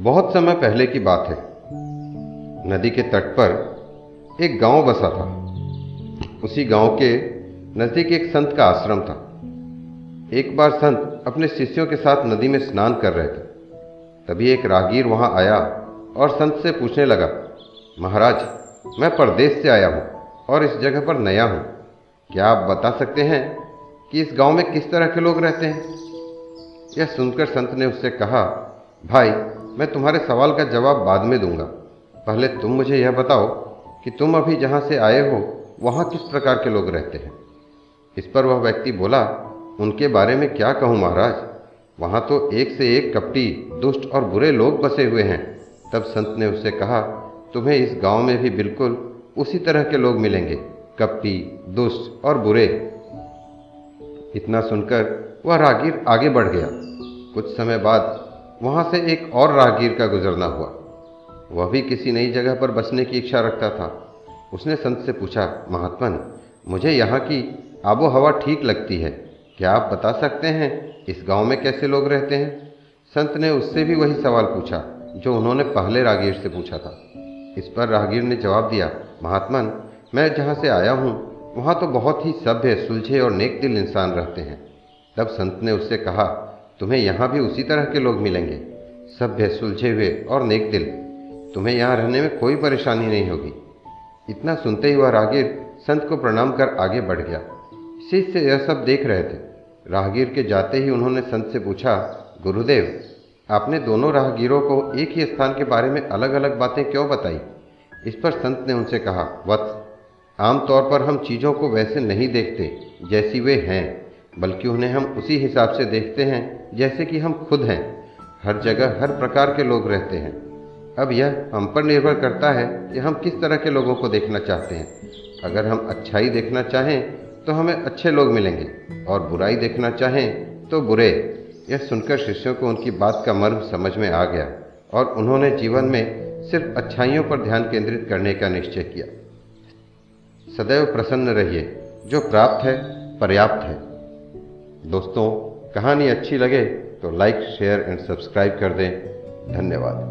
बहुत समय पहले की बात है। नदी के तट पर एक गाँव बसा था। उसी गाँव के नज़दीक एक संत का आश्रम था। एक बार संत अपने शिष्यों के साथ नदी में स्नान कर रहे थे। तभी एक राहगीर वहाँ आया और संत से पूछने लगा, महाराज, मैं परदेश से आया हूँ और इस जगह पर नया हूँ। क्या आप बता सकते हैं कि इस गाँव में किस तरह के लोग रहते हैं? यह सुनकर संत ने उससे कहा भाई, मैं तुम्हारे सवाल का जवाब बाद में दूँगा। पहले तुम मुझे यह बताओ कि तुम अभी जहाँ से आए हो, वहाँ किस प्रकार के लोग रहते हैं? इस पर वह व्यक्ति बोला, उनके बारे में क्या कहूँ महाराज? वहाँ तो एक से एक कपटी, दुष्ट और बुरे लोग बसे हुए हैं। तब संत ने उससे कहा, तुम्हें इस गाँव में भी बिल्कुल उसी तरह के लोग मिलेंगे, कपटी, दुष्ट और बुरे. इतना सुनकर वह रागीर आगे बढ़ गया। कुछ समय बाद वहाँ से एक और राहगीर का गुजरना हुआ। वह भी किसी नई जगह पर बसने की इच्छा रखता था। उसने संत से पूछा महात्मन मुझे यहाँ की आबो हवा ठीक लगती है। क्या आप बता सकते हैं, इस गाँव में कैसे लोग रहते हैं? संत ने उससे भी वही सवाल पूछा, जो उन्होंने पहले राहगीर से पूछा था। इस पर राहगीर ने जवाब दिया महात्मन मैं जहाँ से आया हूँ, वहाँ तो बहुत ही सभ्य, सुलझे और नेक दिल इंसान रहते हैं। तब संत ने उससे कहा तुम्हें यहाँ भी उसी तरह के लोग मिलेंगे। सभ्य, सुलझे हुए और नेक दिल। तुम्हें यहाँ रहने में कोई परेशानी नहीं होगी। इतना सुनते ही वह राहगीर संत को प्रणाम कर आगे बढ़ गया। शिष्य यह सब देख रहे थे। राहगीर के जाते ही उन्होंने संत से पूछा, गुरुदेव, आपने दोनों राहगीरों को एक ही स्थान के बारे में अलग अलग बातें क्यों बताई? इस पर संत ने उनसे कहा, वत्स, आमतौर पर हम चीज़ों को वैसे नहीं देखते जैसी वे हैं। बल्कि उन्हें हम उसी हिसाब से देखते हैं, जैसे कि हम खुद हैं। हर जगह, हर प्रकार के लोग रहते हैं। अब यह हम पर निर्भर करता है कि हम किस तरह के लोगों को देखना चाहते हैं। अगर हम अच्छाई देखना चाहें तो हमें अच्छे लोग मिलेंगे, और बुराई देखना चाहें तो बुरे। यह सुनकर शिष्यों को उनकी बात का मर्म समझ में आ गया, और उन्होंने जीवन में सिर्फ़ अच्छाइयों पर ध्यान केंद्रित करने का निश्चय किया। सदैव प्रसन्न रहिए। जो प्राप्त है, पर्याप्त है। दोस्तों कहानी अच्छी लगे तो लाइक शेयर एंड सब्सक्राइब कर दें। धन्यवाद।